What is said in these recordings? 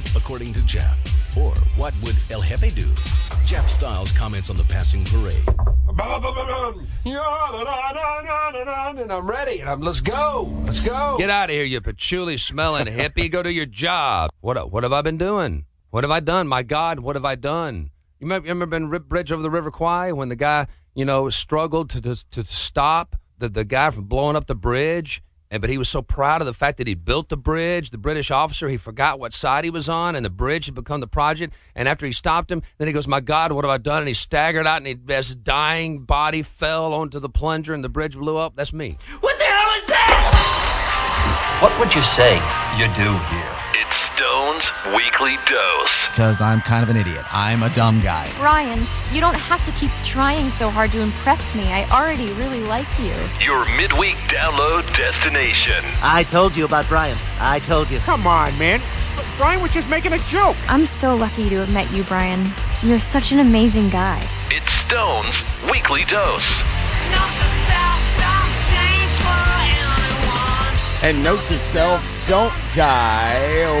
world according to Jeff? Or what would El Jefe do? Jeff Styles comments on the passing parade. And I'm ready. And I'm, let's go. Let's go. Get out of here, you patchouli smelling hippie. Go to your job. What what have I been doing? What have I done? My God, what have I done? You remember, you remember in Rip Bridge over the River Kwai when the guy, you know, struggled to to, to stop the, the guy from blowing up the bridge? And, but he was so proud of the fact that he built the bridge. The British officer, he forgot what side he was on, and the bridge had become the project. And after he stopped him, then he goes, "My God, what have I done?" And he staggered out, and he, his dying body fell onto the plunger, and the bridge blew up. That's me. What the hell is that? What would you say you do here? It's Stone's Weekly Dose. because I'm kind of an idiot. I'm a dumb guy. Brian, you don't have to keep trying so hard to impress me. I already really like you. Your midweek download destination. I told you about Brian. I told you. Come on, man. Brian was just making a joke. I'm so lucky to have met you, Brian. You're such an amazing guy. It's Stone's Weekly Dose. And note to self, don't die.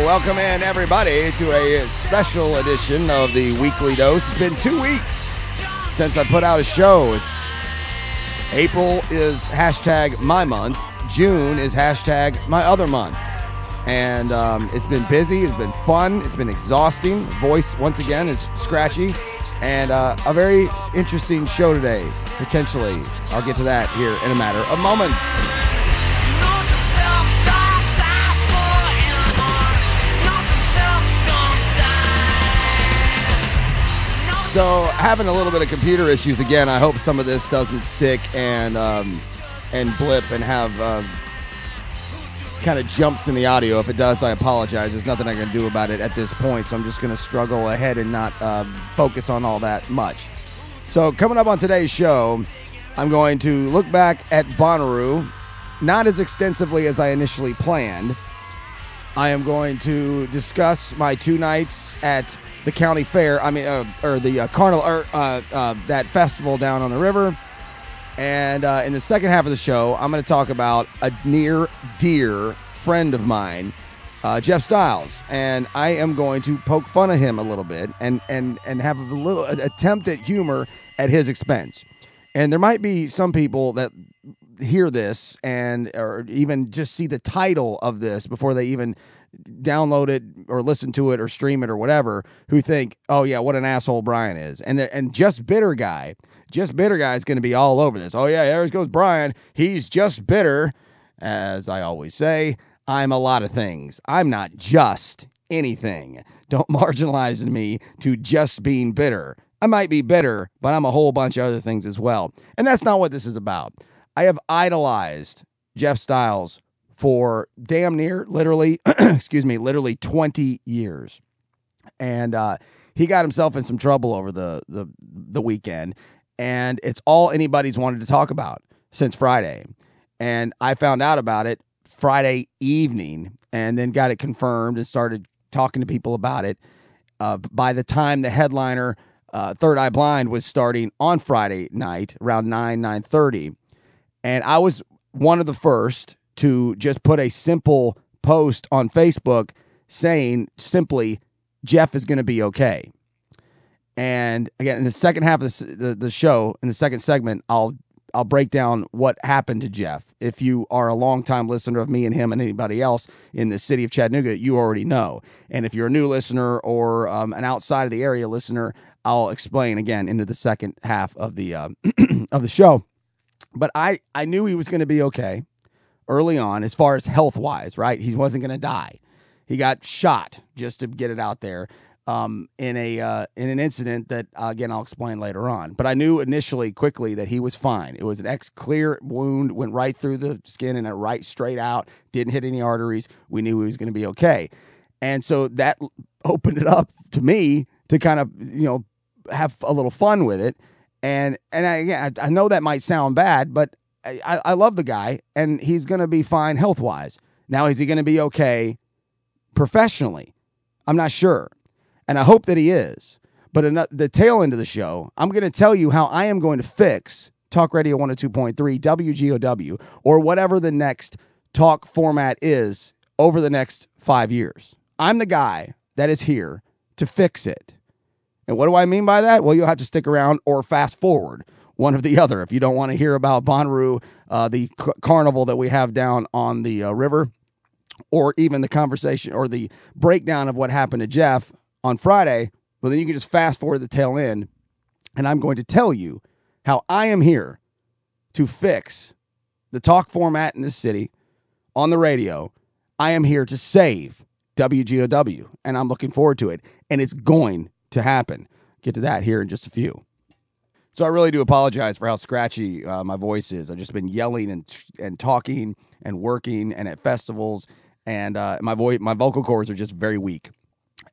Welcome in, everybody, to a special edition of the Weekly Dose. It's been two weeks since I put out a show. It's April is hashtag my month. June is hashtag my other month. And um, it's been busy. It's been fun. It's been exhausting. Voice, once again, is scratchy. And uh, a very interesting show today, potentially. I'll get to that here in a matter of moments. So having a little bit of computer issues again. I hope some of this doesn't stick and um, and blip and have uh, kind of jumps in the audio. If it does, I apologize. There's nothing I can do about it at this point. So I'm just going to struggle ahead and not uh, focus on all that much. So coming up on today's show, I'm going to look back at Bonnaroo, not as extensively as I initially planned. I am going to discuss my two nights at the county fair. I mean, uh, or the uh, carnival, or uh, uh, that festival down on the river. And uh, in the second half of the show, I'm going to talk about a near dear friend of mine, uh, Jeff Styles, and I am going to poke fun of him a little bit and and and have a little attempt at humor at his expense. And there might be some people that hear this and or even just see the title of this before they even download it or listen to it or stream it or whatever who think oh yeah what an asshole brian is. And and just bitter guy just bitter guy is going to be all over this. Oh yeah there goes brian. He's just bitter. As i always say i'm a lot of things. I'm not just anything. Don't marginalize me to just being bitter. I might be bitter but i'm a whole bunch of other things as well. And that's not what this is about. I have idolized Jeff Styles for damn near literally, excuse me, literally 20 years. And uh, he got himself in some trouble over the, the, the weekend. And it's all anybody's wanted to talk about since Friday. And I found out about it Friday evening and then got it confirmed and started talking to people about it. Uh, by the time the headliner, uh, Third Eye Blind, was starting on Friday night around 9, 9.30, and I was one of the first to just put a simple post on Facebook saying simply, Jeff is going to be okay. And again, in the second half of the, the, the show, in the second segment, I'll I'll break down what happened to Jeff. If you are a longtime listener of me and him and anybody else in the city of Chattanooga, you already know. And if you're a new listener or um, an outside of the area listener, I'll explain again into the second half of the uh, of the show. But I, I knew he was going to be okay early on as far as health wise, right? He wasn't going to die. He got shot just to get it out there um, in a uh, in an incident that uh, again I'll explain later on. But I knew initially quickly that he was fine. It was an ex clear wound, went right through the skin and it right straight out. Didn't hit any arteries. We knew he was going to be okay, and so that opened it up to me to kind of you know have a little fun with it. And and I, I know that might sound bad, but I, I love the guy, and he's going to be fine health wise. Now, is he going to be okay professionally? I'm not sure, and I hope that he is. But the tail end of the show, I'm going to tell you how I am going to fix Talk Radio 102.3 WGOW or whatever the next talk format is over the next five years. I'm the guy that is here to fix it. And what do I mean by that? Well, you'll have to stick around or fast forward, one or the other, if you don't want to hear about Bonnaroo, uh, the c- carnival that we have down on the uh, river, or even the conversation or the breakdown of what happened to Jeff on Friday. Well, then you can just fast forward the tail end, and I'm going to tell you how I am here to fix the talk format in this city on the radio. I am here to save WGOW, and I'm looking forward to it. And it's going to happen. Get to that here in just a few. So I really do apologize for how scratchy uh, my voice is. I've just been yelling and and talking and working and at festivals, and uh, my voice, my vocal cords are just very weak.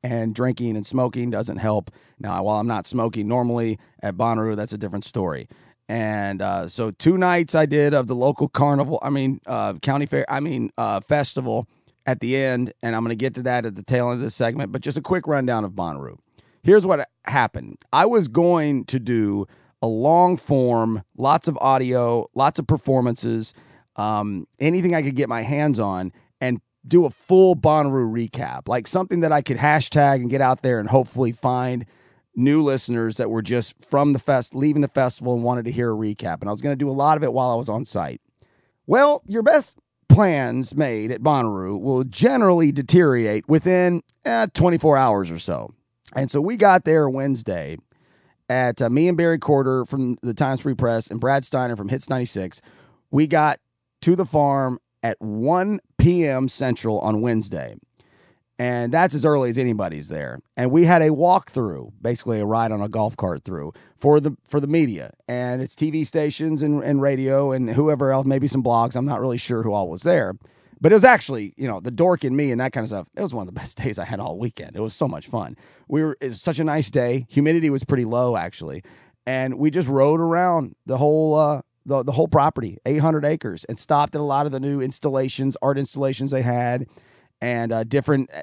And drinking and smoking doesn't help. Now, while I'm not smoking normally at Bonnaroo, that's a different story. And uh, so two nights I did of the local carnival. I mean, uh, county fair. I mean, uh, festival at the end, and I'm going to get to that at the tail end of the segment. But just a quick rundown of Bonnaroo. Here's what happened. I was going to do a long form, lots of audio, lots of performances, um, anything I could get my hands on, and do a full Bonnaroo recap, like something that I could hashtag and get out there and hopefully find new listeners that were just from the fest, leaving the festival and wanted to hear a recap. And I was going to do a lot of it while I was on site. Well, your best plans made at Bonnaroo will generally deteriorate within eh, 24 hours or so. And so we got there Wednesday at uh, me and Barry Courter from the Times Free Press and Brad Steiner from Hits 96. We got to the farm at 1 p.m. Central on Wednesday. And that's as early as anybody's there. And we had a walkthrough, basically a ride on a golf cart through for the for the media. And it's TV stations and, and radio and whoever else, maybe some blogs. I'm not really sure who all was there. But it was actually, you know, the dork in me and that kind of stuff. It was one of the best days I had all weekend. It was so much fun. We were it was such a nice day. Humidity was pretty low actually, and we just rode around the whole uh, the the whole property, 800 acres, and stopped at a lot of the new installations, art installations they had, and uh, different uh,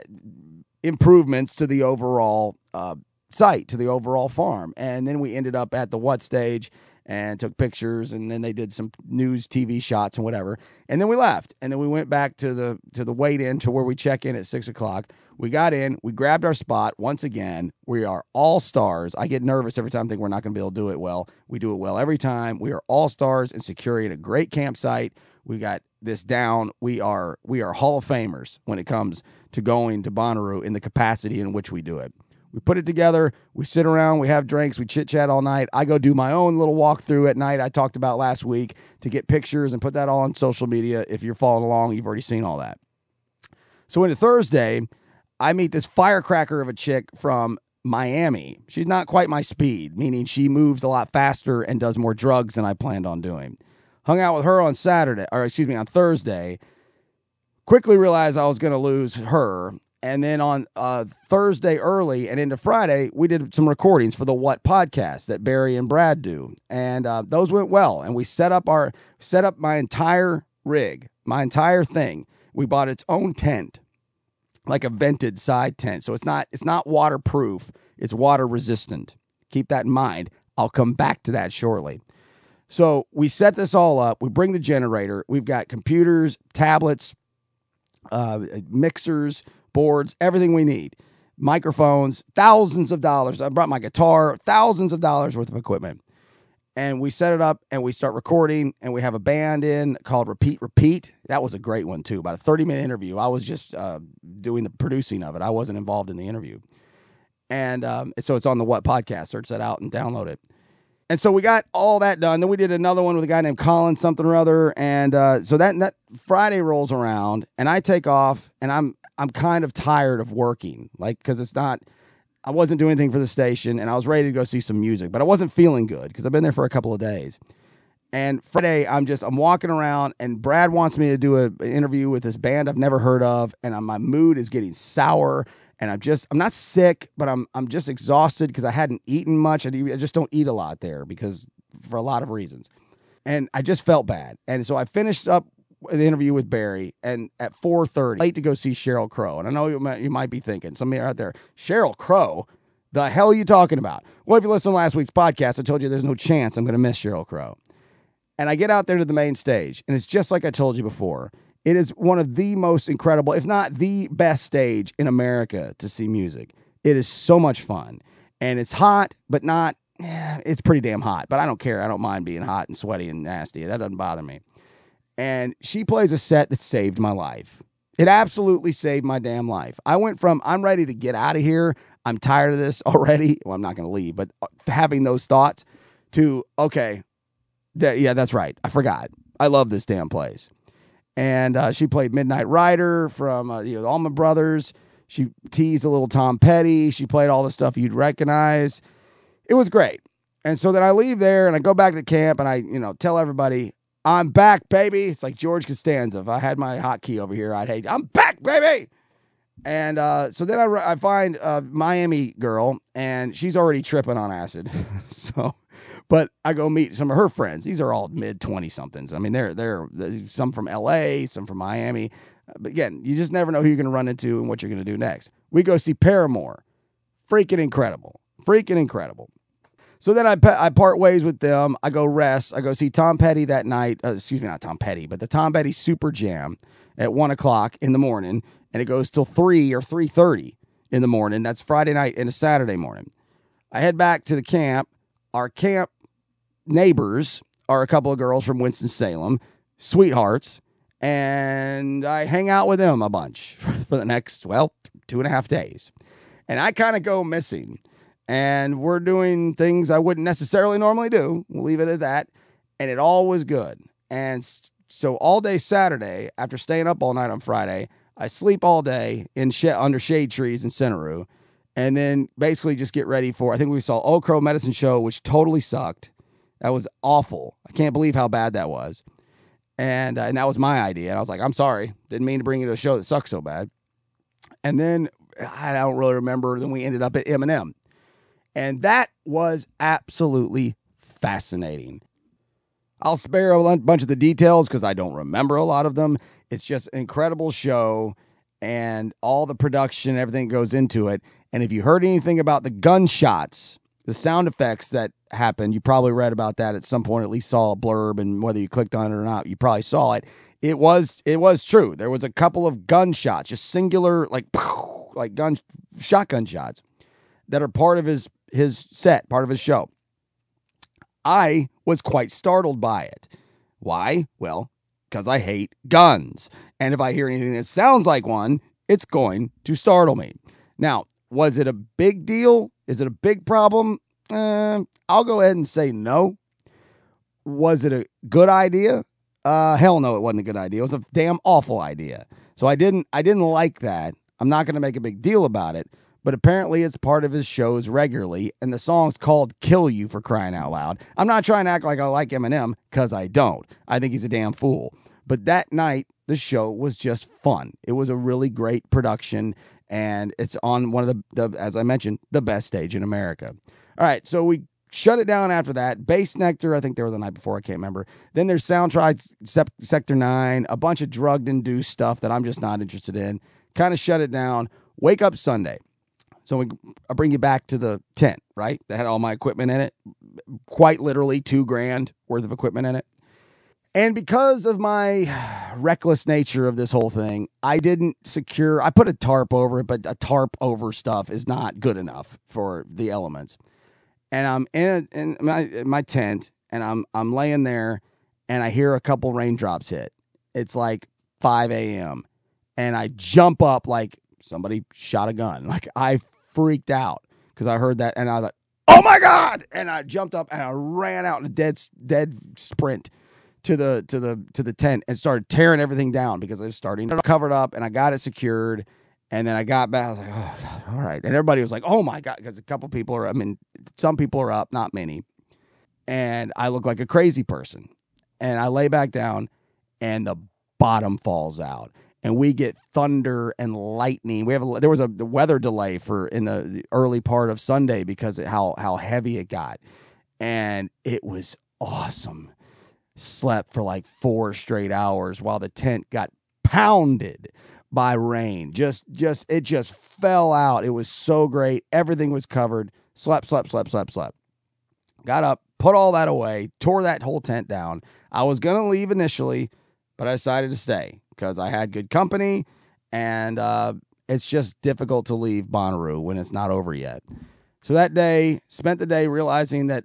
improvements to the overall uh, site, to the overall farm. And then we ended up at the what stage and took pictures and then they did some news TV shots and whatever. And then we left. And then we went back to the to the wait in to where we check in at six o'clock. We got in, we grabbed our spot once again. We are all stars. I get nervous every time I think we're not gonna be able to do it well. We do it well every time. We are all stars and securing a great campsite. We got this down. We are we are Hall of Famers when it comes to going to Bonnaroo in the capacity in which we do it. We put it together. We sit around. We have drinks. We chit chat all night. I go do my own little walkthrough at night. I talked about last week to get pictures and put that all on social media. If you're following along, you've already seen all that. So into Thursday, I meet this firecracker of a chick from Miami. She's not quite my speed, meaning she moves a lot faster and does more drugs than I planned on doing. Hung out with her on Saturday, or excuse me, on Thursday. Quickly realized I was going to lose her and then on uh, Thursday early and into Friday, we did some recordings for the What podcast that Barry and Brad do, and uh, those went well. And we set up our set up my entire rig, my entire thing. We bought its own tent, like a vented side tent, so it's not it's not waterproof. It's water resistant. Keep that in mind. I'll come back to that shortly. So we set this all up. We bring the generator. We've got computers, tablets, uh, mixers boards, everything we need. Microphones, thousands of dollars. I brought my guitar, thousands of dollars worth of equipment. And we set it up and we start recording and we have a band in called Repeat Repeat. That was a great one too, about a 30 minute interview. I was just uh, doing the producing of it. I wasn't involved in the interview. And um, so it's on the What podcast. Search that out and download it. And so we got all that done. Then we did another one with a guy named Colin something or other. And uh, so that, that Friday rolls around and I take off and I'm I'm kind of tired of working, like because it's not. I wasn't doing anything for the station, and I was ready to go see some music, but I wasn't feeling good because I've been there for a couple of days. And Friday, I'm just I'm walking around, and Brad wants me to do an interview with this band I've never heard of, and my mood is getting sour, and I'm just I'm not sick, but I'm I'm just exhausted because I hadn't eaten much. I, I just don't eat a lot there because for a lot of reasons, and I just felt bad, and so I finished up an interview with Barry, and at 4:30, late to go see Sheryl Crow. And I know you might, you might be thinking, some of you out there, Sheryl Crow, the hell are you talking about? Well, if you listen to last week's podcast, I told you there's no chance I'm going to miss Sheryl Crow. And I get out there to the main stage, and it's just like I told you before. It is one of the most incredible, if not the best stage in America to see music. It is so much fun. And it's hot, but not, eh, it's pretty damn hot. But I don't care. I don't mind being hot and sweaty and nasty. That doesn't bother me. And she plays a set that saved my life. It absolutely saved my damn life. I went from, I'm ready to get out of here. I'm tired of this already. Well, I'm not going to leave, but uh, having those thoughts to, okay, yeah, that's right. I forgot. I love this damn place. And uh, she played Midnight Rider from uh, you know the Allman Brothers. She teased a little Tom Petty. She played all the stuff you'd recognize. It was great. And so then I leave there and I go back to camp and I you know tell everybody I'm back, baby. It's like George Costanza. If I had my hotkey over here, I'd hate. I'm back, baby. And uh, so then I, I find a Miami girl, and she's already tripping on acid. so but I go meet some of her friends. These are all mid twenty somethings. I mean, they're they're some from L.A., some from Miami. But again, you just never know who you're going to run into and what you're going to do next. We go see Paramore, freaking incredible, freaking incredible. So then I, I part ways with them. I go rest. I go see Tom Petty that night. Uh, excuse me, not Tom Petty, but the Tom Petty Super Jam at one o'clock in the morning, and it goes till three or three thirty in the morning. That's Friday night and a Saturday morning. I head back to the camp. Our camp neighbors are a couple of girls from Winston-Salem, sweethearts, and I hang out with them a bunch for the next, well, two and a half days. And I kind of go missing. And we're doing things I wouldn't necessarily normally do. We'll leave it at that. And it all was good. And so all day Saturday, after staying up all night on Friday, I sleep all day in sh- under shade trees in Centeroo, and then basically just get ready for. I think we saw Old Crow Medicine Show, which totally sucked. That was awful. I can't believe how bad that was. And uh, and that was my idea. And I was like, I'm sorry, didn't mean to bring you to a show that sucks so bad. And then I don't really remember. Then we ended up at Eminem, and that was absolutely fascinating. I'll spare a bunch of the details because I don't remember a lot of them. It's just an incredible show and all the production, everything goes into it. And if you heard anything about the gunshots, the sound effects that happened, you probably read about that at some point, at least saw a blurb, and whether you clicked on it or not, you probably saw it. It was it was true. There was a couple of gunshots, just singular like like gun shotgun shots that are part of his his set, part of his show. I was quite startled by it. Why? Well, because I hate guns. And if I hear anything that sounds like one, it's going to startle me. Now, was it a big deal? Is it a big problem? Uh, I'll go ahead and say no. Was it a good idea? Uh, hell no, it wasn't a good idea. It was a damn awful idea. So I didn't I didn't like that. I'm not going to make a big deal about it, but apparently it's part of his shows regularly, and the song's called "Kill You" for crying out loud. I'm not trying to act like I like Eminem because I don't. I think he's a damn fool. But that night, the show was just fun. It was a really great production, and it's on one of the, the as I mentioned, the best stage in America. All right, so we shut it down after that. Bassnectar, I think they were the night before, I can't remember. Then there's Sound Tribe Sector 9, a bunch of drugged induced stuff that I'm just not interested in. Kind of shut it down. Wake up Sunday. So we, I bring you back to the tent, right? That had all my equipment in it. Quite literally two grand worth of equipment in it. And because of my reckless nature of this whole thing, I didn't secure, I put a tarp over it, but a tarp over stuff is not good enough for the elements and I'm in, in my my tent and I'm I'm laying there and I hear a couple raindrops hit. It's like 5 a.m. and I jump up like somebody shot a gun. Like I freaked out because I heard that and I was like, "Oh my god!" And I jumped up and I ran out in a dead dead sprint to the to the to the tent and started tearing everything down because I was starting to cover it up and I got it secured and then I got back. I was like, oh, God, all right. And everybody was like, oh my God. Because a couple people are, I mean, some people are up, not many. And I look like a crazy person. And I lay back down and the bottom falls out. And we get thunder and lightning. We have a, there was a weather delay for in the, the early part of Sunday because of how how heavy it got, and it was awesome. Slept for like four straight hours while the tent got pounded by rain. Just just it just fell out. It was so great. Everything was covered. Slept, slept, slept, slept, slept. Got up, put all that away, tore that whole tent down. I was gonna leave initially, but I decided to stay because I had good company, and uh, it's just difficult to leave Bonnaroo when it's not over yet. So that day, spent the day realizing that,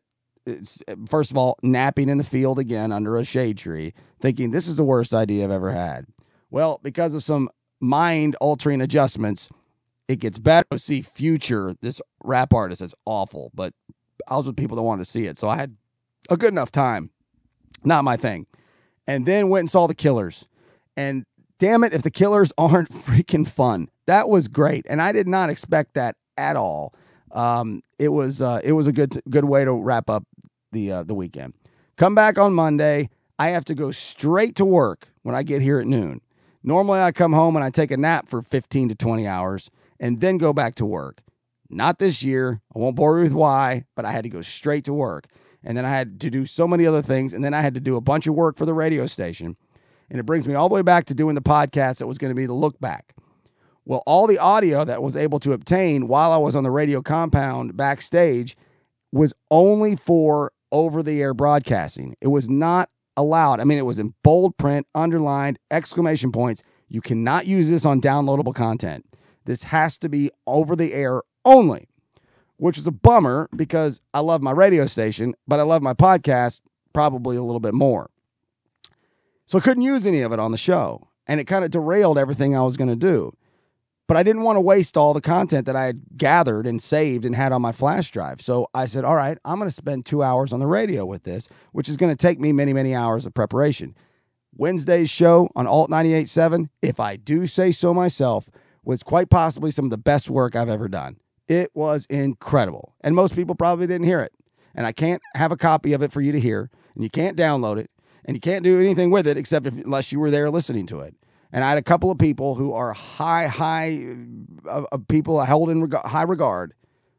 first of all, napping in the field again under a shade tree, thinking this is the worst idea I've ever had. Well, because of some mind altering adjustments, it gets better. To see Future, this rap artist is awful, but I was with people that wanted to see it. So I had a good enough time. Not my thing. And then went and saw the Killers. And damn it, if the Killers aren't freaking fun. That was great. And I did not expect that at all. Um, it was uh, it was a good good way to wrap up the uh, the weekend. Come back on Monday. I have to go straight to work when I get here at noon. Normally, I come home and I take a nap for 15 to 20 hours and then go back to work. Not this year. I won't bore you with why, but I had to go straight to work. And then I had to do so many other things. And then I had to do a bunch of work for the radio station. And it brings me all the way back to doing the podcast that was going to be the look back. Well, all the audio that was able to obtain while I was on the radio compound backstage was only for over the air broadcasting. It was not allowed. I mean, it was in bold print, underlined, exclamation points. You cannot use this on downloadable content. This has to be over the air only, which is a bummer because I love my radio station, but I love my podcast probably a little bit more. So I couldn't use any of it on the show. And it kind of derailed everything I was going to do. But I didn't want to waste all the content that I had gathered and saved and had on my flash drive. So I said, all right, I'm going to spend two hours on the radio with this, which is going to take me many, many hours of preparation. Wednesday's show on Alt 98.7, if I do say so myself, was quite possibly some of the best work I've ever done. It was incredible. And most people probably didn't hear it. And I can't have a copy of it for you to hear, and you can't download it, and you can't do anything with it except if, unless you were there listening to it. And I had a couple of people who are high, high uh, uh, people I hold in reg- high regard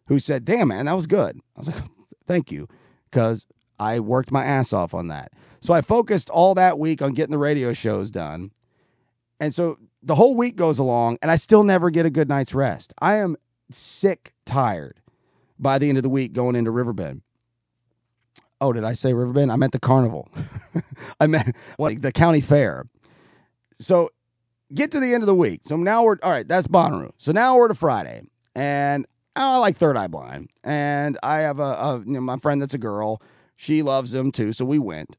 who said, Damn, man, that was good. I was like, Thank you. Because I worked my ass off on that. So I focused all that week on getting the radio shows done. And so the whole week goes along, and I still never get a good night's rest. I am sick tired by the end of the week going into Riverbend. Oh, did I say Riverbend? I meant the carnival. I meant what the county fair. So get to the end of the week. So now we're all right. That's Bonnaroo. So now we're to Friday, and I like Third Eye Blind, and I have a, a you know my friend that's a girl. She loves them too, so we went,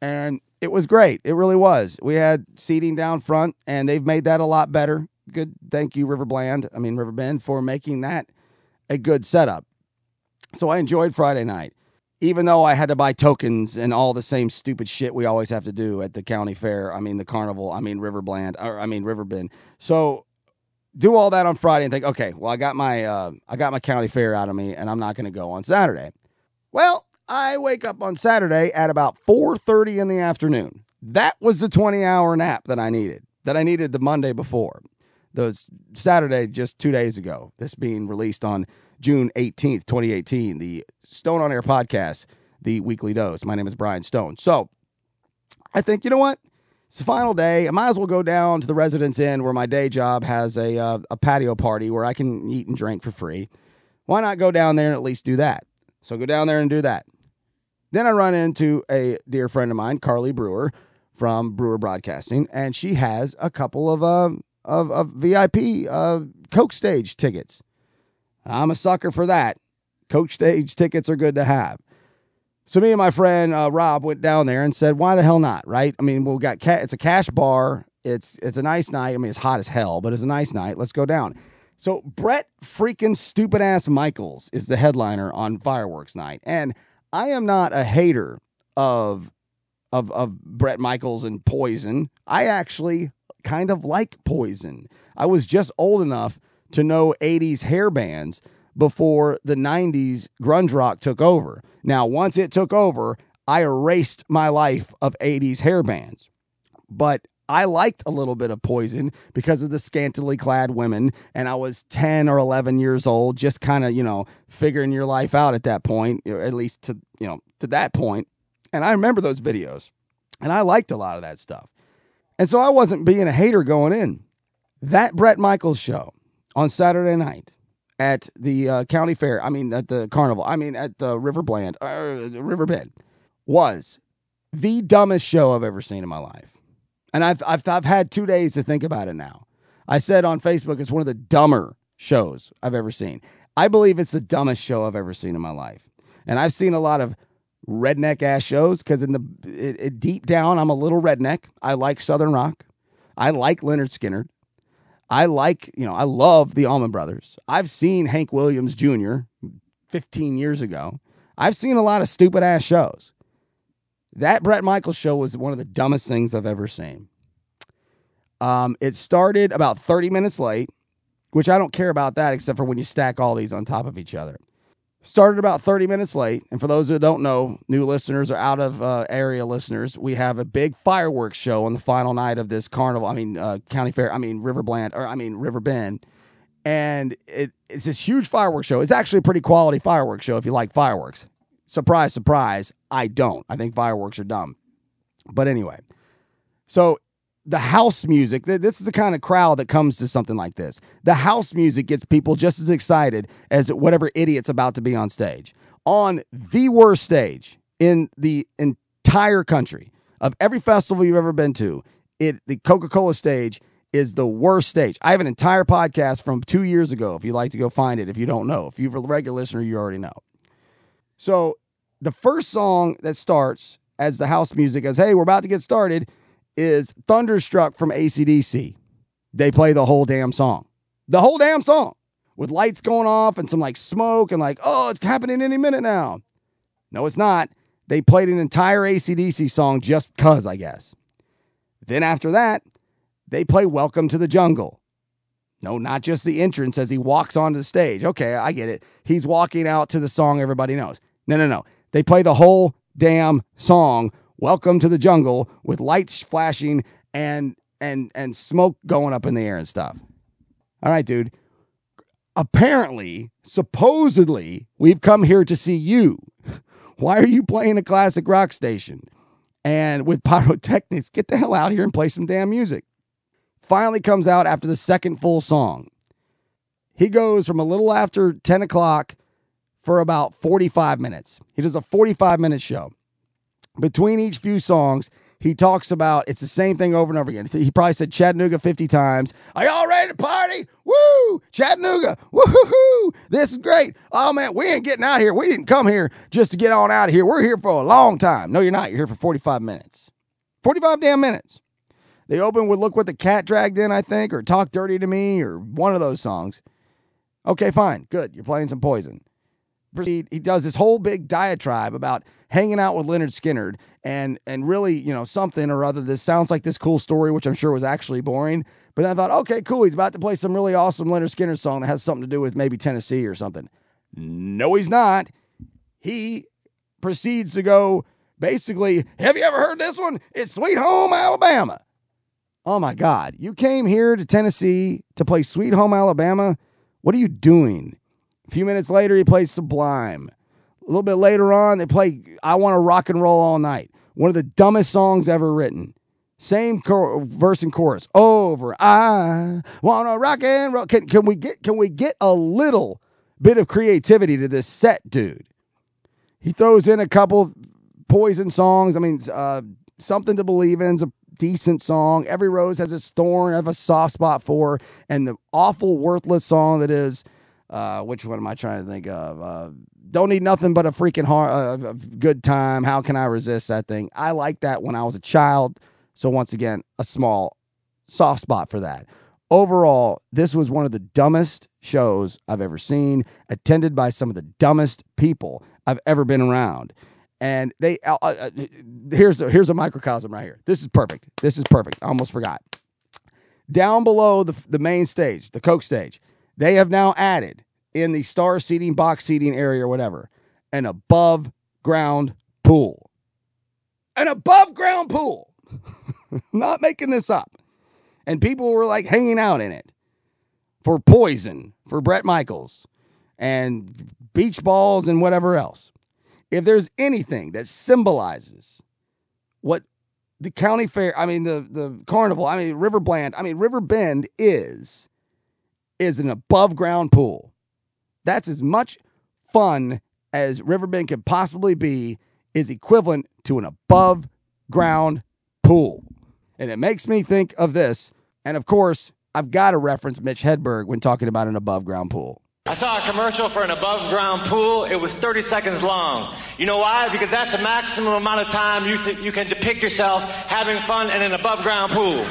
and it was great. It really was. We had seating down front, and they've made that a lot better. Good, thank you, River Bland. I mean Riverbend for making that a good setup. So I enjoyed Friday night even though I had to buy tokens and all the same stupid shit we always have to do at the county fair, I mean the carnival, I mean River Bland, or I mean Riverbend. So do all that on Friday and think, okay, well I got my uh, I got my county fair out of me, and I'm not going to go on Saturday. Well, I wake up on Saturday at about 4:30 in the afternoon. That was the 20 hour nap that I needed. That I needed the Monday before. Those Saturday just two days ago. This being released on June 18th, 2018, the Stone on Air podcast, the weekly dose. My name is Brian Stone. So I think, you know what? It's the final day. I might as well go down to the Residence Inn where my day job has a, uh, a patio party where I can eat and drink for free. Why not go down there and at least do that? So go down there and do that. Then I run into a dear friend of mine, Carly Brewer from Brewer Broadcasting, and she has a couple of uh, of, of VIP uh, Coke stage tickets. I'm a sucker for that. Coach stage tickets are good to have. So me and my friend uh, Rob went down there and said, "Why the hell not?" Right? I mean, we've got ca- it's a cash bar. It's it's a nice night. I mean, it's hot as hell, but it's a nice night. Let's go down. So Bret freaking stupid ass Michaels is the headliner on fireworks night, and I am not a hater of of of Bret Michaels and Poison. I actually kind of like Poison. I was just old enough to know 80s hair bands before the 90s grunge rock took over. Now, once it took over, I erased my life of 80s hair bands. But I liked a little bit of Poison because of the scantily clad women. And I was 10 or 11 years old, just kind of, you know, figuring your life out at that point, at least to, you know, to that point. And I remember those videos and I liked a lot of that stuff. And so I wasn't being a hater going in. That Bret Michaels show on Saturday night at the uh, county fair, I mean, at the carnival, I mean, at the River Bland, uh, Riverbend, was the dumbest show I've ever seen in my life. And I've, I've, I've had two days to think about it now. I said on Facebook it's one of the dumber shows I've ever seen. I believe it's the dumbest show I've ever seen in my life. And I've seen a lot of redneck ass shows because in the it, it, deep down, I'm a little redneck. I like Southern rock. I like Lynyrd Skynyrd. I like, you know, I love the Allman Brothers. I've seen Hank Williams Jr. 15 years ago. I've seen a lot of stupid ass shows. That Bret Michaels show was one of the dumbest things I've ever seen. Um, it started about 30 minutes late, which I don't care about that except for when you stack all these on top of each other. Started about 30 minutes late. And for those who don't know, new listeners or out of uh, area listeners, we have a big fireworks show on the final night of this carnival. I mean, uh, County Fair, I mean, River Bland, or I mean, River Bend. And it, it's this huge fireworks show. It's actually a pretty quality fireworks show if you like fireworks. Surprise, surprise, I don't. I think fireworks are dumb. But anyway, so the house music, this is the kind of crowd that comes to something like this. The house music gets people just as excited as whatever idiot's about to be on stage. On the worst stage in the entire country of every festival you've ever been to, it the Coca-Cola stage is the worst stage. I have an entire podcast from two years ago if you'd like to go find it if you don't know. If you're a regular listener, you already know. So the first song that starts as the house music as, hey, we're about to get started is Thunderstruck from ACDC. They play the whole damn song. The whole damn song with lights going off and some like smoke and like, oh, it's happening any minute now. No, it's not. They played an entire ACDC song just because, I guess. Then after that, they play Welcome to the Jungle. No, not just the entrance as he walks onto the stage. Okay, I get it. He's walking out to the song everybody knows. No, no, no. They play the whole damn song Welcome to the jungle with lights flashing and and and smoke going up in the air and stuff. All right, dude. Apparently, supposedly, we've come here to see you. Why are you playing a classic rock station? And with pyrotechnics, get the hell out here and play some damn music. Finally comes out after the second full song. He goes from a little after 10 o'clock for about 45 minutes. He does a 45 minute show between each few songs, he talks about it's the same thing over and over again. He probably said Chattanooga 50 times. Are y'all ready to party? Woo! Chattanooga! Woo-hoo-hoo! This is great. Oh man, we ain't getting out here. We didn't come here just to get on out of here. We're here for a long time. No, you're not. You're here for 45 minutes. 45 damn minutes. They open with Look What the Cat Dragged In, I think, or Talk Dirty to Me, or one of those songs. Okay, fine. Good. You're playing some poison he, he does this whole big diatribe about hanging out with Lynyrd Skynyrd and and really, you know, something or other. This sounds like this cool story, which I'm sure was actually boring. But then I thought, okay, cool. He's about to play some really awesome Lynyrd Skynyrd song that has something to do with maybe Tennessee or something. No, he's not. He proceeds to go basically, have you ever heard this one? It's Sweet Home Alabama. Oh my God. You came here to Tennessee to play Sweet Home Alabama? What are you doing? Few minutes later, he plays Sublime. A little bit later on, they play I Want to Rock and Roll All Night, one of the dumbest songs ever written. Same cor- verse and chorus over. I want to rock and roll. Can, can we get can we get a little bit of creativity to this set, dude? He throws in a couple poison songs. I mean, uh, something to believe in is a decent song. Every rose has its thorn. I have a soft spot for, and the awful, worthless song that is uh, which one am I trying to think of? Uh, don't need nothing but a freaking hard, uh, good time. How can I resist that thing? I like that when I was a child. So once again, a small soft spot for that. Overall, this was one of the dumbest shows I've ever seen, attended by some of the dumbest people I've ever been around. And they uh, uh, uh here's a, here's a microcosm right here. This is perfect. This is perfect. I almost forgot. Down below the the main stage, the Coke stage, they have now added in the star seating, box seating area or whatever, an above ground pool. An above ground pool. Not making this up. And people were like hanging out in it for poison, for Bret Michaels, and beach balls and whatever else. If there's anything that symbolizes what the county fair, I mean the, the carnival, I mean, River Bland, I mean, River Bend is is an above ground pool. That's as much fun as Riverbend can possibly be, is equivalent to an above ground pool. And it makes me think of this. And of course, I've got to reference Mitch Hedberg when talking about an above ground pool. I saw a commercial for an above ground pool. It was 30 seconds long. You know why? Because that's the maximum amount of time you, t- you can depict yourself having fun in an above ground pool.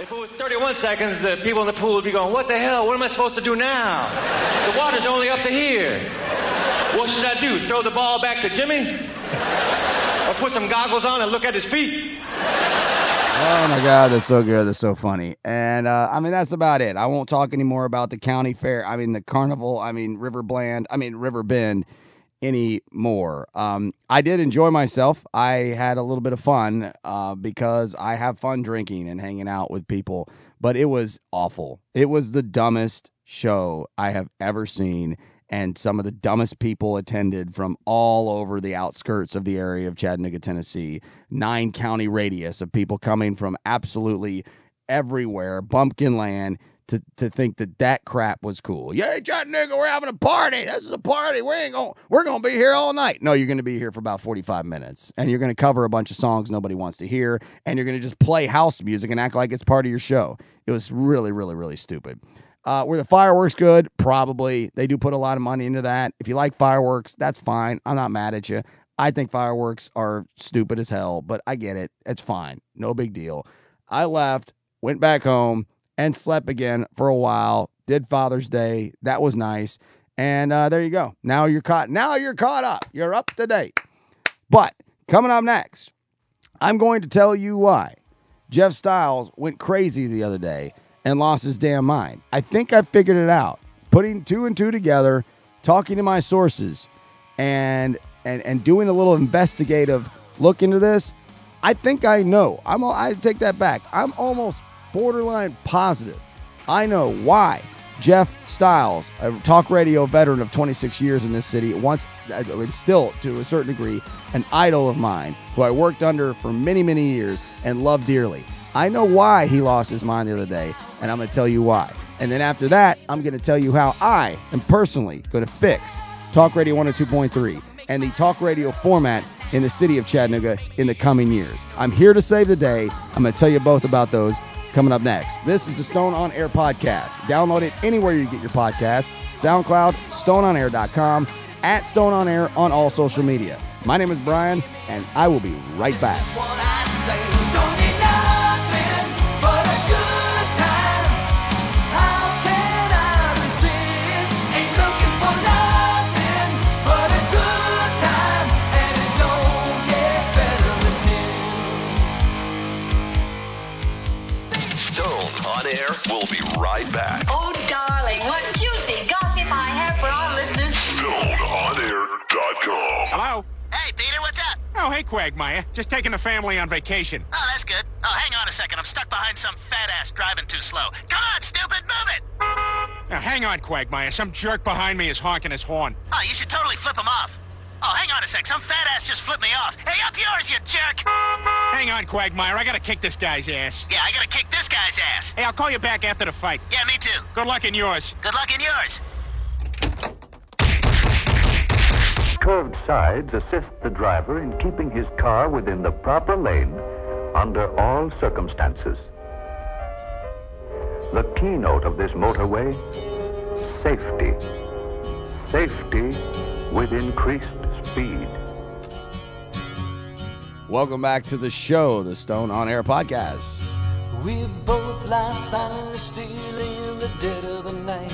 If it was 31 seconds, the people in the pool would be going, What the hell? What am I supposed to do now? The water's only up to here. What should I do? Throw the ball back to Jimmy? Or put some goggles on and look at his feet? Oh my God, that's so good. That's so funny. And uh, I mean, that's about it. I won't talk anymore about the county fair. I mean, the carnival. I mean, River Bland. I mean, River Bend anymore. Um, I did enjoy myself. I had a little bit of fun uh, because I have fun drinking and hanging out with people, but it was awful. It was the dumbest show I have ever seen. And some of the dumbest people attended from all over the outskirts of the area of Chattanooga, Tennessee. Nine county radius of people coming from absolutely everywhere, bumpkin land, to, to think that that crap was cool. Yeah, Chattanooga, we're having a party. This is a party. We ain't going. We're going to be here all night. No, you're going to be here for about 45 minutes, and you're going to cover a bunch of songs nobody wants to hear, and you're going to just play house music and act like it's part of your show. It was really, really, really stupid. Uh, were the fireworks good? Probably. They do put a lot of money into that. If you like fireworks, that's fine. I'm not mad at you. I think fireworks are stupid as hell, but I get it. It's fine. No big deal. I left, went back home, and slept again for a while. Did Father's Day. That was nice. And uh, there you go. Now you're caught. Now you're caught up. You're up to date. But coming up next, I'm going to tell you why Jeff Styles went crazy the other day and lost his damn mind. I think I figured it out. Putting two and two together, talking to my sources, and and and doing a little investigative look into this. I think I know. I'm. I take that back. I'm almost borderline positive. I know why Jeff Styles, a talk radio veteran of 26 years in this city, once uh, and still to a certain degree an idol of mine, who I worked under for many many years and love dearly. I know why he lost his mind the other day, and I'm going to tell you why. And then after that, I'm going to tell you how I am personally going to fix Talk Radio 102.3 and the talk radio format in the city of Chattanooga in the coming years. I'm here to save the day. I'm going to tell you both about those coming up next. This is the Stone on Air podcast. Download it anywhere you get your podcast SoundCloud, stoneonair.com, at Stone on Air on all social media. My name is Brian, and I will be right back. We'll be right back. Oh, darling, what juicy gossip I have for our listeners. StoneOnAir.com. Hello? Hey, Peter, what's up? Oh, hey, Quagmire. Just taking the family on vacation. Oh, that's good. Oh, hang on a second. I'm stuck behind some fat ass driving too slow. Come on, stupid, move it! Now, hang on, Quagmire. Some jerk behind me is honking his horn. Oh, you should totally flip him off. Oh, hang on a sec. Some fat ass just flipped me off. Hey, up yours, you jerk! Hang on, Quagmire. I gotta kick this guy's ass. Yeah, I gotta kick this guy's ass. Hey, I'll call you back after the fight. Yeah, me too. Good luck in yours. Good luck in yours. Curved sides assist the driver in keeping his car within the proper lane under all circumstances. The keynote of this motorway safety. Safety with increased speed. Welcome back to the show, the Stone on Air podcast. We both lie silently still in the dead of the night.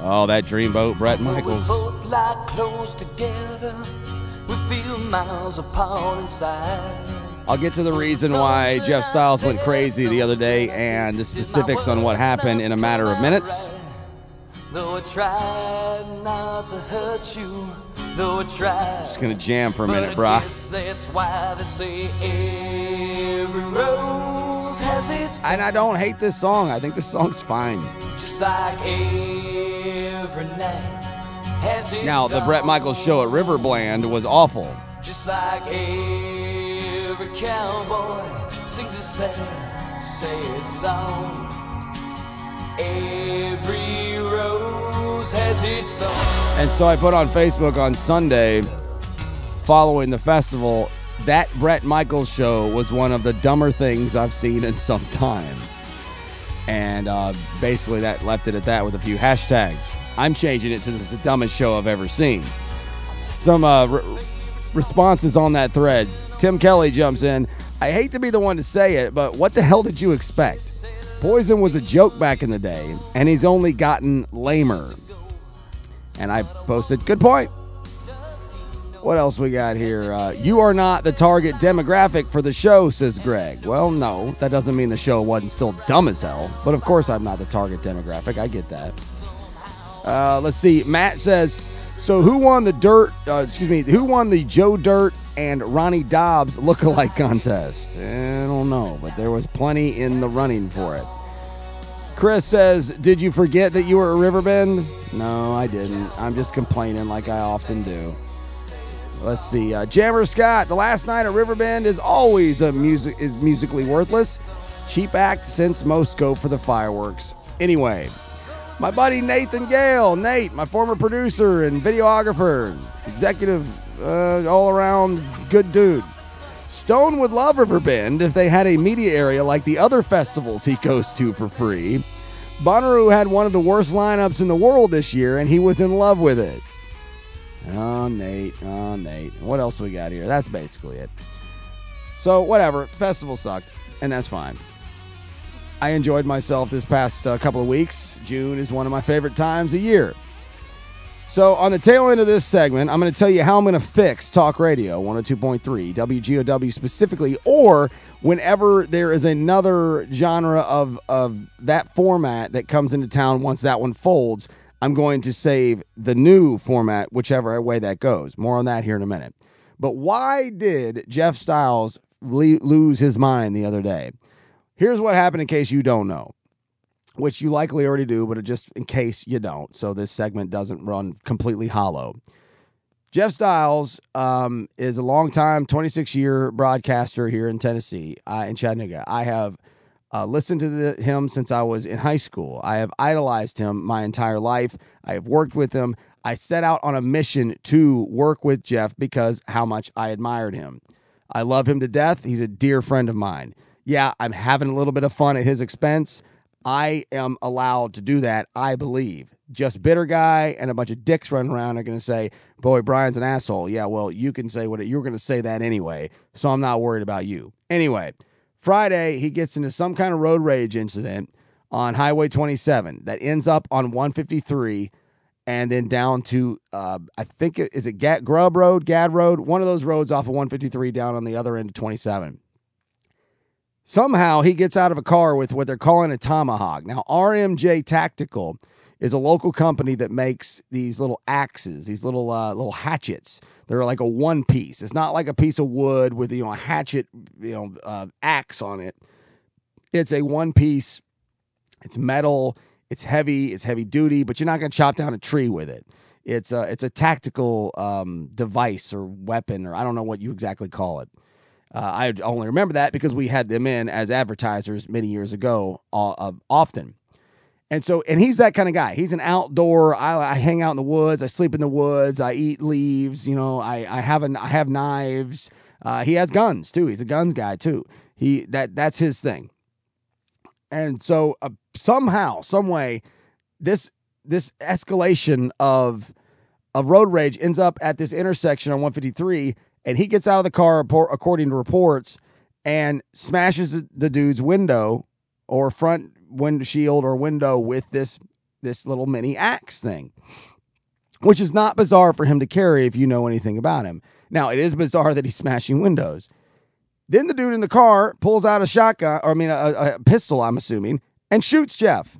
Oh, that dreamboat, Bret We Michaels. both lie close together. We feel miles apart inside. I'll get to the reason why Jeff Styles went crazy the other day and the specifics on what happened in a matter of minutes. Though I tried not to hurt you, though I tried. Just gonna jam for a minute, I brah. that's why they say every rose has its And I don't hate this song. I think this song's fine. just like every night Now, the Bret Michaels show at Riverbland was awful. Just like every cowboy sings a sad, sad song. Every rose has its thorn. And so I put on Facebook on Sunday, following the festival, that Bret Michaels show was one of the dumber things I've seen in some time. And uh, basically, that left it at that with a few hashtags. I'm changing it to the dumbest show I've ever seen. Some uh, re- responses on that thread. Tim Kelly jumps in. I hate to be the one to say it, but what the hell did you expect? Poison was a joke back in the day, and he's only gotten lamer. And I posted, good point. What else we got here? Uh, you are not the target demographic for the show, says Greg. Well, no, that doesn't mean the show wasn't still dumb as hell. But of course, I'm not the target demographic. I get that. Uh, let's see. Matt says, so who won the dirt? Uh, excuse me. Who won the Joe Dirt and Ronnie Dobbs lookalike contest? I don't know, but there was plenty in the running for it. Chris says, Did you forget that you were a Riverbend? No, I didn't. I'm just complaining like I often do. Let's see. Uh, Jammer Scott, the last night at Riverbend is always a music is musically worthless. Cheap act since most go for the fireworks. Anyway, my buddy Nathan Gale, Nate, my former producer and videographer, executive, uh, all around good dude. Stone would love Riverbend if they had a media area like the other festivals he goes to for free. Bonnaroo had one of the worst lineups in the world this year, and he was in love with it. Oh, Nate. Oh, Nate. What else we got here? That's basically it. So, whatever. Festival sucked, and that's fine. I enjoyed myself this past uh, couple of weeks. June is one of my favorite times a year. So, on the tail end of this segment, I'm going to tell you how I'm going to fix talk radio 102.3, WGOW specifically, or whenever there is another genre of, of that format that comes into town once that one folds, I'm going to save the new format, whichever way that goes. More on that here in a minute. But why did Jeff Styles le- lose his mind the other day? Here's what happened in case you don't know, which you likely already do, but just in case you don't, so this segment doesn't run completely hollow. Jeff Styles um, is a longtime 26 year broadcaster here in Tennessee, uh, in Chattanooga. I have uh, listened to the, him since I was in high school. I have idolized him my entire life. I have worked with him. I set out on a mission to work with Jeff because how much I admired him. I love him to death. He's a dear friend of mine. Yeah, I'm having a little bit of fun at his expense. I am allowed to do that, I believe. Just bitter guy and a bunch of dicks running around are going to say, "Boy, Brian's an asshole." Yeah, well, you can say what you're going to say that anyway, so I'm not worried about you. Anyway, Friday, he gets into some kind of road rage incident on Highway 27 that ends up on 153 and then down to, uh, I think, is it Grubb Road, Gadd Road? One of those roads off of 153 down on the other end of 27. Somehow he gets out of a car with what they're calling a tomahawk. Now, RMJ Tactical is a local company that makes these little axes, these little uh, little hatchets. They're like a one piece. It's not like a piece of wood with you know a hatchet, you know, uh, axe on it. It's a one piece. It's metal. It's heavy. It's heavy duty, but you're not going to chop down a tree with it. It's a it's a tactical um, device or weapon or I don't know what you exactly call it. Uh, I only remember that because we had them in as advertisers many years ago, uh, often. And so, and he's that kind of guy. He's an outdoor. I, I, hang out in the woods. I sleep in the woods. I eat leaves. You know, I, I have an, I have knives. Uh, he has guns too. He's a guns guy too. He that that's his thing. And so uh, somehow, some way, this this escalation of of road rage ends up at this intersection on 153, and he gets out of the car, according to reports, and smashes the dude's window or front windshield or window with this this little mini axe thing, which is not bizarre for him to carry if you know anything about him. Now, it is bizarre that he's smashing windows. Then the dude in the car pulls out a shotgun, or I mean, a, a pistol, I'm assuming, and shoots Jeff.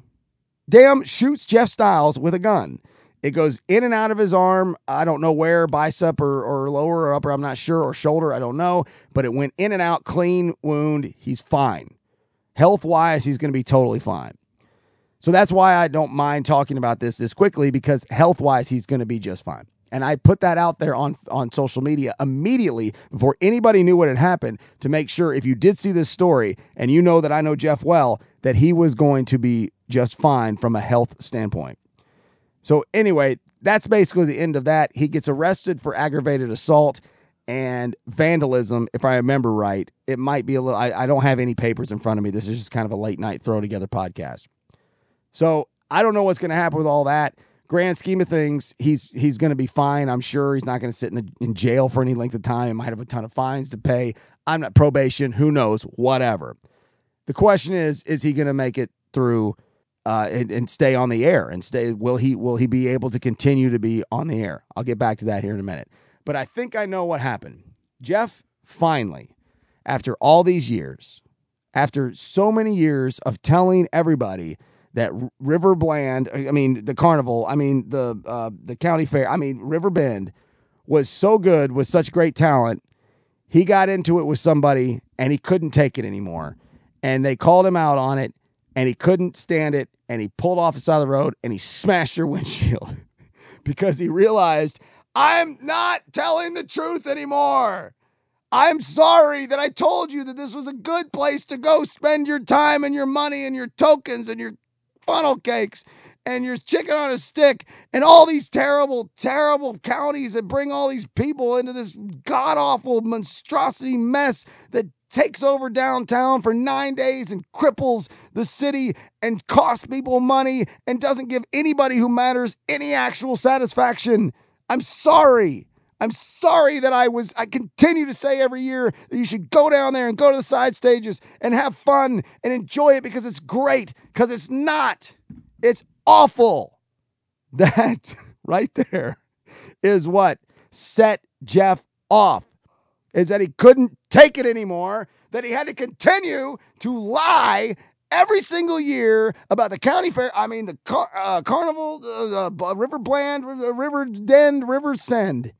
Damn, shoots Jeff Styles with a gun. It goes in and out of his arm. I don't know where, bicep or, or lower or upper, I'm not sure, or shoulder, I don't know. But it went in and out, clean wound. He's fine. Health wise, he's going to be totally fine. So that's why I don't mind talking about this this quickly because health wise, he's going to be just fine. And I put that out there on, on social media immediately before anybody knew what had happened to make sure if you did see this story and you know that I know Jeff well, that he was going to be just fine from a health standpoint. So, anyway, that's basically the end of that. He gets arrested for aggravated assault. and vandalism, if I remember right. It might be a little, I, I don't have any papers in front of me. This is just kind of a late night throw together podcast. So I don't know what's going to happen with all that. Grand scheme of things, he's he's going to be fine. I'm sure he's not going to sit in, the, in jail for any length of time. He might have a ton of fines to pay. I'm not probation. Who knows? Whatever. The question is, is he going to make it through uh, and, and stay on the air and stay? Will he will he be able to continue to be on the air? I'll get back to that here in a minute. But I think I know what happened. Jeff finally, after all these years, after so many years of telling everybody that River Bland, I mean the carnival, I mean the uh, the county fair, I mean River Bend was so good with such great talent. He got into it with somebody and he couldn't take it anymore. And they called him out on it and he couldn't stand it and he pulled off the side of the road and he smashed your windshield because he realized I'm not telling the truth anymore. I'm sorry that I told you that this was a good place to go spend your time and your money and your tokens and your funnel cakes and your chicken on a stick and all these terrible, terrible counties that bring all these people into this god awful monstrosity mess that takes over downtown for nine days and cripples the city and costs people money and doesn't give anybody who matters any actual satisfaction. I'm sorry. I'm sorry that I was, I continue to say every year that you should go down there and go to the side stages and have fun and enjoy it because it's great, because it's not. It's awful. That right there is what set Jeff off, is that he couldn't take it anymore, that he had to continue to lie every single year about the county fair. I mean, the car, uh, carnival, uh, uh, River Bland, River Den, River Send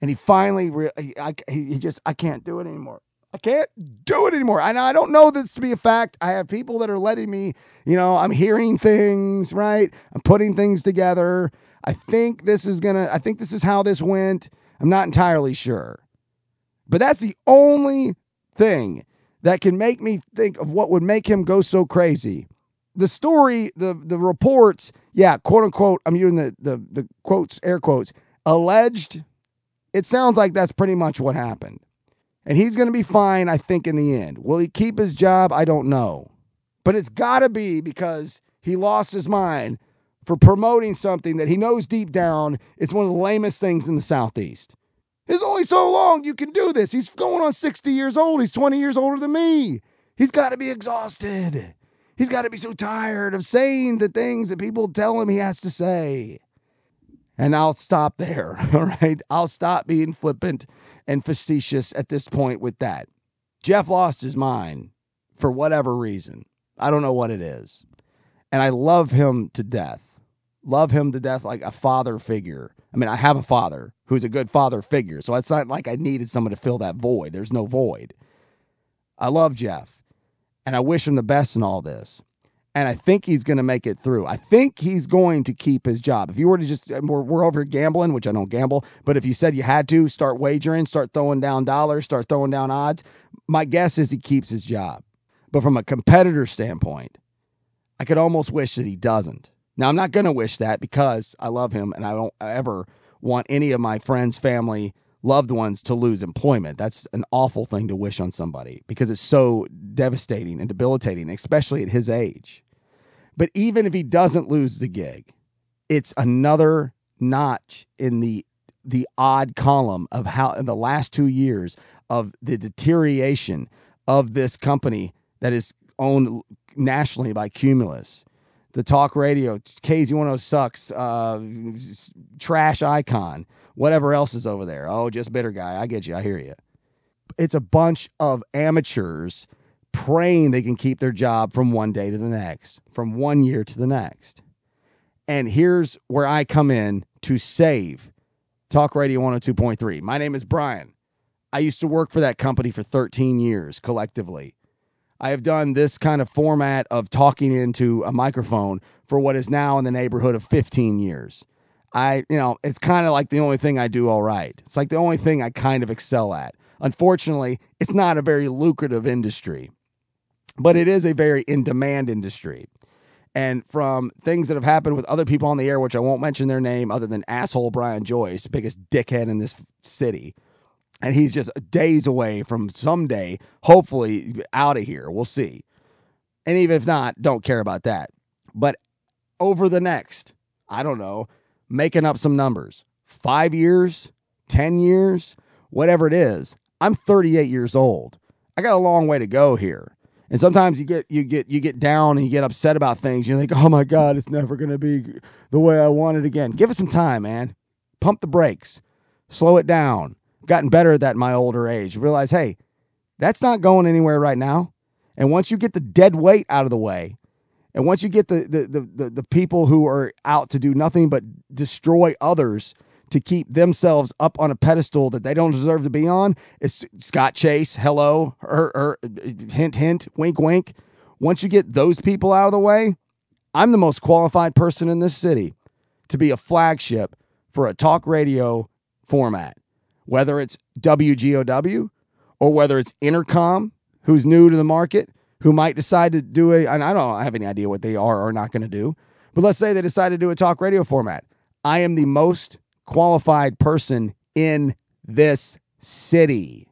and he finally re- he, I, he just I can't do it anymore. I can't do it anymore. And I don't know this to be a fact. I have people that are letting me, you know, I'm hearing things, right? I'm putting things together. I think this is going to I think this is how this went. I'm not entirely sure. But that's the only thing that can make me think of what would make him go so crazy. The story, the the reports, yeah, quote unquote, I'm using the the the quotes, air quotes, alleged it sounds like that's pretty much what happened. And he's going to be fine, I think, in the end. Will he keep his job? I don't know. But it's got to be because he lost his mind for promoting something that he knows deep down is one of the lamest things in the Southeast. It's only so long you can do this. He's going on 60 years old. He's 20 years older than me. He's got to be exhausted. He's got to be so tired of saying the things that people tell him he has to say. And I'll stop there. All right. I'll stop being flippant and facetious at this point with that. Jeff lost his mind for whatever reason. I don't know what it is. And I love him to death. Love him to death like a father figure. I mean, I have a father who's a good father figure. So it's not like I needed someone to fill that void. There's no void. I love Jeff and I wish him the best in all this and I think he's going to make it through. I think he's going to keep his job. If you were to just, uh, we're, we're over gambling, which I don't gamble, but if you said you had to start wagering, start throwing down dollars, start throwing down odds, my guess is he keeps his job. But from a competitor standpoint, I could almost wish that he doesn't. Now, I'm not going to wish that because I love him and I don't ever want any of my friends, family, loved ones to lose employment. That's an awful thing to wish on somebody because it's so devastating and debilitating, especially at his age. But even if he doesn't lose the gig, it's another notch in the the odd column of how in the last two years of the deterioration of this company that is owned nationally by Cumulus. The talk radio, KZ10 sucks, uh, trash icon, whatever else is over there. Oh, just bitter guy. I get you. I hear you. It's a bunch of amateurs praying they can keep their job from one day to the next, from one year to the next. And here's where I come in to save Talk Radio 102.3. My name is Brian. I used to work for that company for 13 years collectively. I have done this kind of format of talking into a microphone for what is now in the neighborhood of 15 years. I, you know, it's kind of like the only thing I do all right. It's like the only thing I kind of excel at. Unfortunately, it's not a very lucrative industry but it is a very in demand industry. And from things that have happened with other people on the air, which I won't mention their name other than asshole Brian Joyce, biggest dickhead in this city, and he's just days away from someday, hopefully, out of here. We'll see. And even if not, don't care about that. But over the next, I don't know, making up some numbers, five years, 10 years, whatever it is, I'm 38 years old. I got a long way to go here. And sometimes you get you get you get down and you get upset about things. You think, "Oh my God, it's never going to be the way I want it again." Give it some time, man. Pump the brakes, slow it down. Gotten better at that in my older age. Realize, hey, that's not going anywhere right now. And once you get the dead weight out of the way, and once you get the the the the, the people who are out to do nothing but destroy others to keep themselves up on a pedestal that they don't deserve to be on. It's Scott Chase, hello, or, or hint, hint, wink, wink. Once you get those people out of the way, I'm the most qualified person in this city to be a flagship for a talk radio format, whether it's WGOW or whether it's Entercom, who's new to the market, who might decide to do a, and I don't have any idea what they are or not going to do, but let's say they decide to do a talk radio format. I am the most qualified person in this city.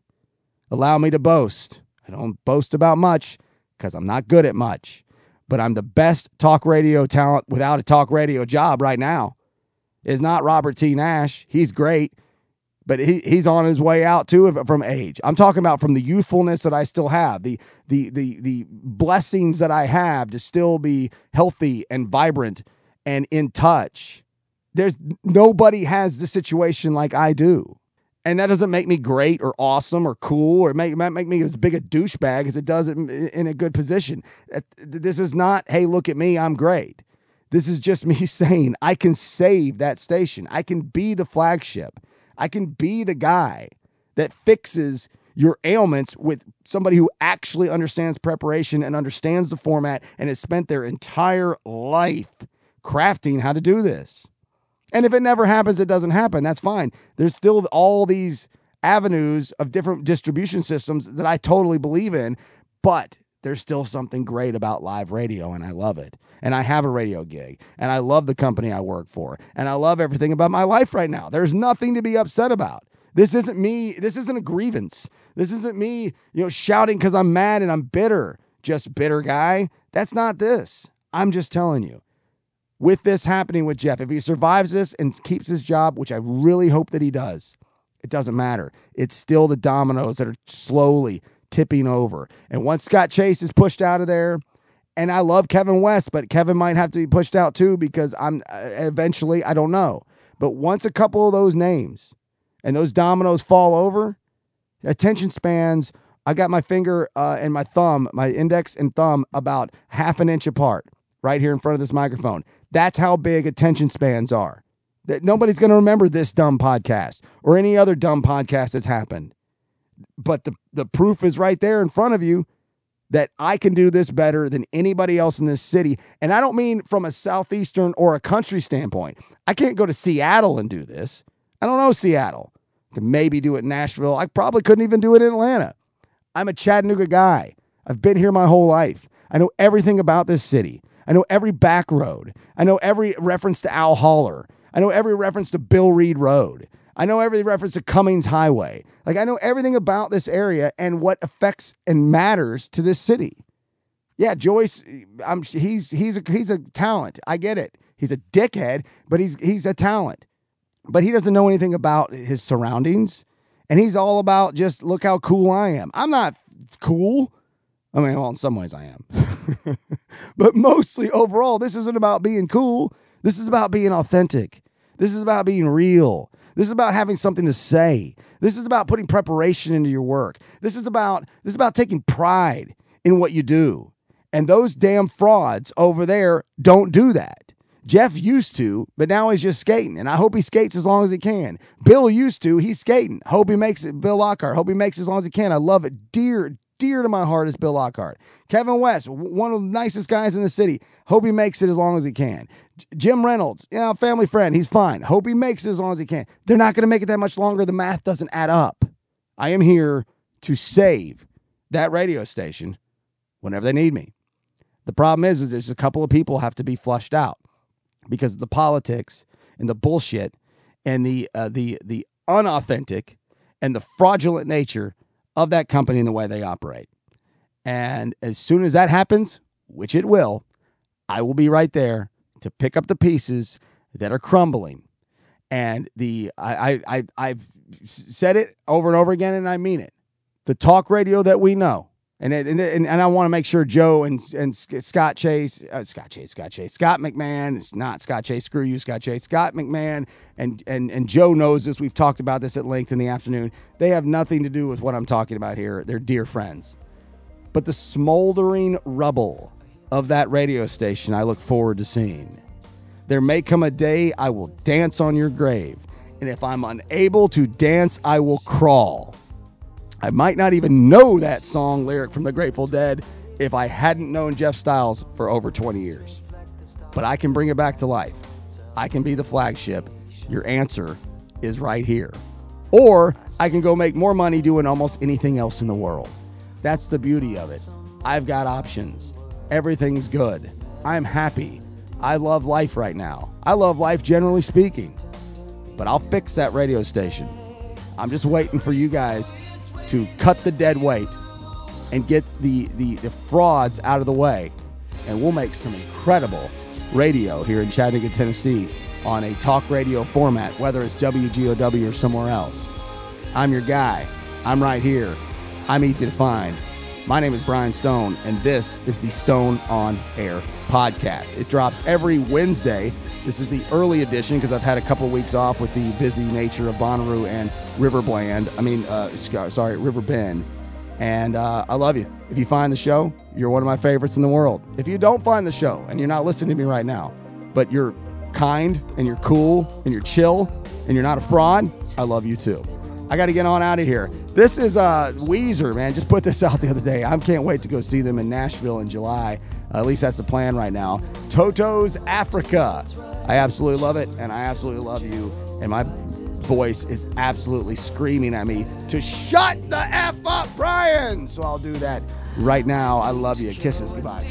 Allow me to boast. I don't boast about much because I'm not good at much, but I'm the best talk radio talent without a talk radio job right now. Is not Robert T. Nash. He's great, but he, he's on his way out too from age. I'm talking about from the youthfulness that I still have, the the the the blessings that I have to still be healthy and vibrant and in touch there's nobody has the situation like I do. And that doesn't make me great or awesome or cool or make, make me as big a douchebag as it does in, in a good position. This is not, hey, look at me, I'm great. This is just me saying I can save that station. I can be the flagship. I can be the guy that fixes your ailments with somebody who actually understands preparation and understands the format and has spent their entire life crafting how to do this. And if it never happens, it doesn't happen. That's fine. There's still all these avenues of different distribution systems that I totally believe in, but there's still something great about live radio, and I love it. And I have a radio gig, and I love the company I work for, and I love everything about my life right now. There's nothing to be upset about. This isn't me. This isn't a grievance. This isn't me, you know, shouting because I'm mad and I'm bitter. Just bitter guy. That's not this. I'm just telling you with this happening with Jeff, if he survives this and keeps his job, which I really hope that he does, it doesn't matter. It's still the dominoes that are slowly tipping over. And once Scott Chase is pushed out of there, and I love Kevin West, but Kevin might have to be pushed out too because I'm uh, eventually, I don't know. But once a couple of those names and those dominoes fall over, attention spans, I got my finger uh, and my thumb, my index and thumb about half an inch apart right here in front of this microphone. That's how big attention spans are. That nobody's going to remember this dumb podcast or any other dumb podcast that's happened. But the the proof is right there in front of you that I can do this better than anybody else in this city. And I don't mean from a southeastern or a country standpoint. I can't go to Seattle and do this. I don't know Seattle. I can maybe do it in Nashville. I probably couldn't even do it in Atlanta. I'm a Chattanooga guy. I've been here my whole life. I know everything about this city. I know every back road. I know every reference to Al Holler. I know every reference to Bill Reed Road. I know every reference to Cummings Highway. Like I know everything about this area and what affects and matters to this city. Yeah, Joyce, I'm he's he's a he's a talent. I get it. He's a dickhead, but he's he's a talent. But he doesn't know anything about his surroundings. And he's all about just look how cool I am. I'm not cool. I mean, well, in some ways I am. but mostly overall, this isn't about being cool. This is about being authentic. This is about being real. This is about having something to say. This is about putting preparation into your work. This is about this is about taking pride in what you do. And those damn frauds over there don't do that. Jeff used to, but now he's just skating, and I hope he skates as long as he can. Bill used to, he's skating. Hope he makes it. Bill Lockhart, hope he makes it as long as he can. I love it. Dear, dear to my heart is Bill Lockhart. Kevin West, one of the nicest guys in the city. Hope he makes it as long as he can. Jim Reynolds, you know, family friend, he's fine. Hope he makes it as long as he can. They're not going to make it that much longer. The math doesn't add up. I am here to save that radio station whenever they need me. The problem is, is there's a couple of people have to be flushed out because of the politics and the bullshit and the uh, the the unauthentic and the fraudulent nature of that company and the way they operate. And as soon as that happens, which it will, I will be right there to pick up the pieces that are crumbling. And the I, I, I I've said it over and over again, and I mean it. The talk radio that we know, and it, and, and and I want to make sure Joe and and Scott Chase, uh, Scott Chase, Scott Chase, Scott McMahon. It's not Scott Chase. Screw you, Scott Chase. Scott McMahon and and and Joe knows this. We've talked about this at length in the afternoon. They have nothing to do with what I'm talking about here. They're dear friends, but the smoldering rubble of that radio station, I look forward to seeing. There may come a day I will dance on your grave, and if I'm unable to dance, I will crawl. I might not even know that song lyric from the Grateful Dead if I hadn't known Jeff Styles for over 20 years. But I can bring it back to life. I can be the flagship. Your answer is right here. Or I can go make more money doing almost anything else in the world. That's the beauty of it. I've got options. Everything's good. I'm happy. I love life right now. I love life generally speaking. But I'll fix that radio station. I'm just waiting for you guys to cut the dead weight and get the, the, the frauds out of the way. And we'll make some incredible radio here in Chattanooga, Tennessee on a talk radio format, whether it's WGOW or somewhere else. I'm your guy. I'm right here. I'm easy to find. My name is Brian Stone, and this is the Stone on Air podcast. It drops every Wednesday. This is the early edition because I've had a couple weeks off with the busy nature of Bonnaroo and River Bland. I mean, uh, sorry, River Bend. And uh, I love you. If you find the show, you're one of my favorites in the world. If you don't find the show and you're not listening to me right now, but you're kind and you're cool and you're chill and you're not a fraud, I love you too. I got to get on out of here. This is uh, Weezer, man. Just put this out the other day. I can't wait to go see them in Nashville in July. Uh, at least that's the plan right now. Toto's Africa. I absolutely love it, and I absolutely love you. And my voice is absolutely screaming at me to shut the F up, Brian. So I'll do that right now. I love you. Kisses. Goodbye.